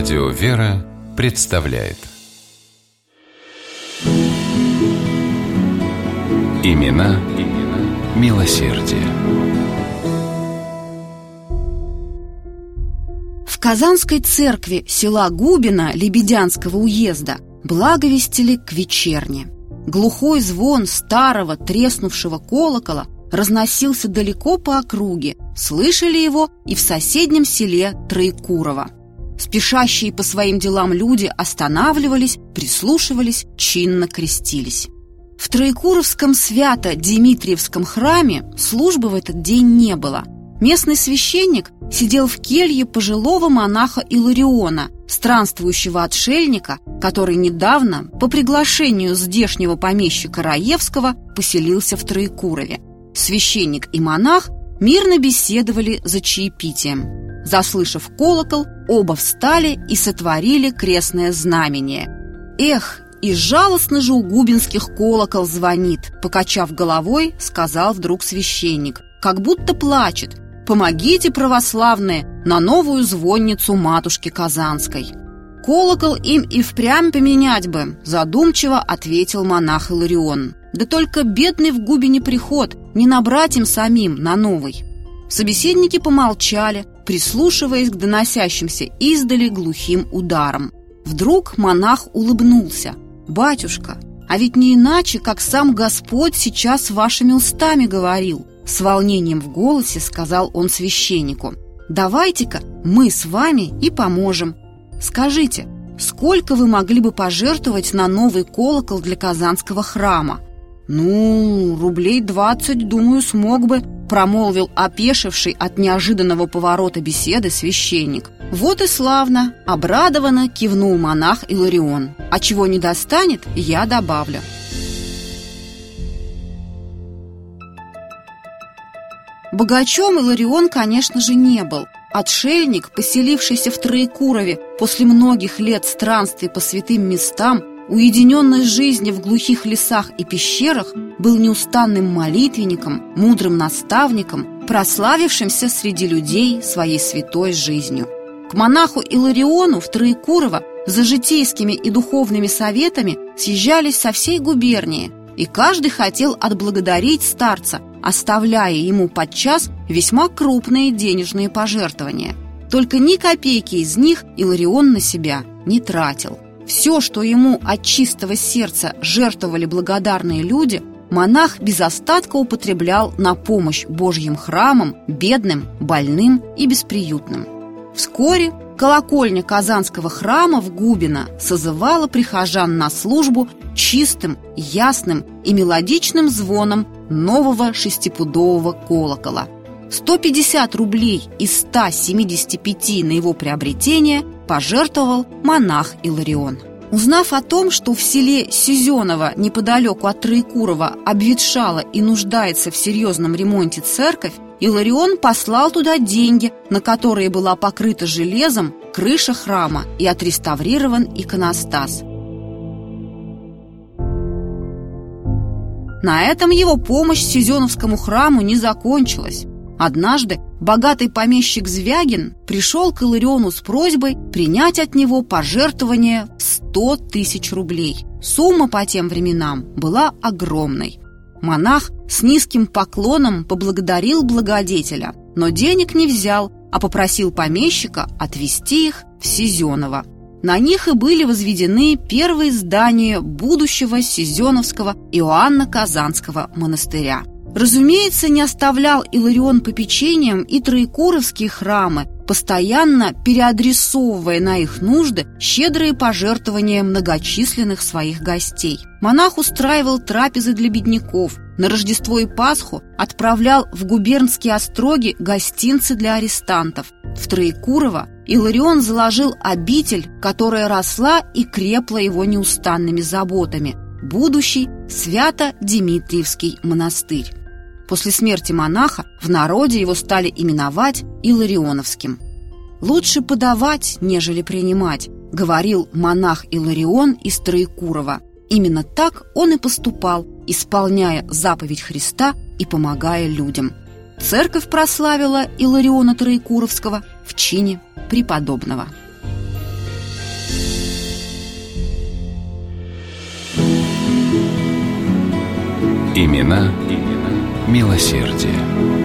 Радио «Вера» представляет Имена, имена милосердие. В Казанской церкви села Губина Лебедянского уезда благовестили к вечерне. Глухой звон старого треснувшего колокола разносился далеко по округе, слышали его и в соседнем селе Троекурово. Спешащие по своим делам люди останавливались, прислушивались, чинно крестились. В Троекуровском свято-Димитриевском храме службы в этот день не было. Местный священник сидел в келье пожилого монаха Илариона, странствующего отшельника, который недавно, по приглашению здешнего помещика Раевского, поселился в Троекурове. Священник и монах мирно беседовали за чаепитием. Заслышав колокол, оба встали и сотворили крестное знамение. Эх, и жалостно же у губинских колокол звонит, покачав головой, сказал вдруг священник, как будто плачет. Помогите, православные, на новую звонницу матушки Казанской. Колокол им и впрямь поменять бы, задумчиво ответил монах Иларион. Да только бедный в Губине приход, не набрать им самим на новый. Собеседники помолчали, прислушиваясь к доносящимся издали глухим ударам. Вдруг монах улыбнулся. «Батюшка, а ведь не иначе, как сам Господь сейчас вашими устами говорил», с волнением в голосе сказал он священнику. «Давайте-ка мы с вами и поможем. Скажите, сколько вы могли бы пожертвовать на новый колокол для Казанского храма?» «Ну, рублей двадцать, думаю, смог бы», промолвил опешивший от неожиданного поворота беседы священник. «Вот и славно!» – обрадованно кивнул монах Иларион. «А чего не достанет, я добавлю». Богачом Иларион, конечно же, не был. Отшельник, поселившийся в Троекурове после многих лет странствий по святым местам, уединенной жизни в глухих лесах и пещерах, был неустанным молитвенником, мудрым наставником, прославившимся среди людей своей святой жизнью. К монаху Илариону в Троекурово за житейскими и духовными советами съезжались со всей губернии, и каждый хотел отблагодарить старца, оставляя ему подчас весьма крупные денежные пожертвования. Только ни копейки из них Иларион на себя не тратил – все, что ему от чистого сердца жертвовали благодарные люди, монах без остатка употреблял на помощь Божьим храмам, бедным, больным и бесприютным. Вскоре колокольня Казанского храма в Губино созывала прихожан на службу чистым, ясным и мелодичным звоном нового шестипудового колокола. 150 рублей из 175 на его приобретение – пожертвовал монах Иларион. Узнав о том, что в селе Сизеново, неподалеку от Троекурова, обветшала и нуждается в серьезном ремонте церковь, Иларион послал туда деньги, на которые была покрыта железом крыша храма и отреставрирован иконостас. На этом его помощь Сизеновскому храму не закончилась. Однажды богатый помещик Звягин пришел к Илариону с просьбой принять от него пожертвование в 100 тысяч рублей. Сумма по тем временам была огромной. Монах с низким поклоном поблагодарил благодетеля, но денег не взял, а попросил помещика отвезти их в Сизеново. На них и были возведены первые здания будущего Сизеновского Иоанна-Казанского монастыря. Разумеется, не оставлял Иларион попечением и троекуровские храмы, постоянно переадресовывая на их нужды щедрые пожертвования многочисленных своих гостей. Монах устраивал трапезы для бедняков, на Рождество и Пасху отправлял в губернские остроги гостинцы для арестантов. В Троекурово Иларион заложил обитель, которая росла и крепла его неустанными заботами – будущий Свято-Димитриевский монастырь. После смерти монаха в народе его стали именовать Иларионовским. «Лучше подавать, нежели принимать», — говорил монах Иларион из Троекурова. Именно так он и поступал, исполняя заповедь Христа и помогая людям. Церковь прославила Илариона Троекуровского в чине преподобного. Имена, имена милосердие.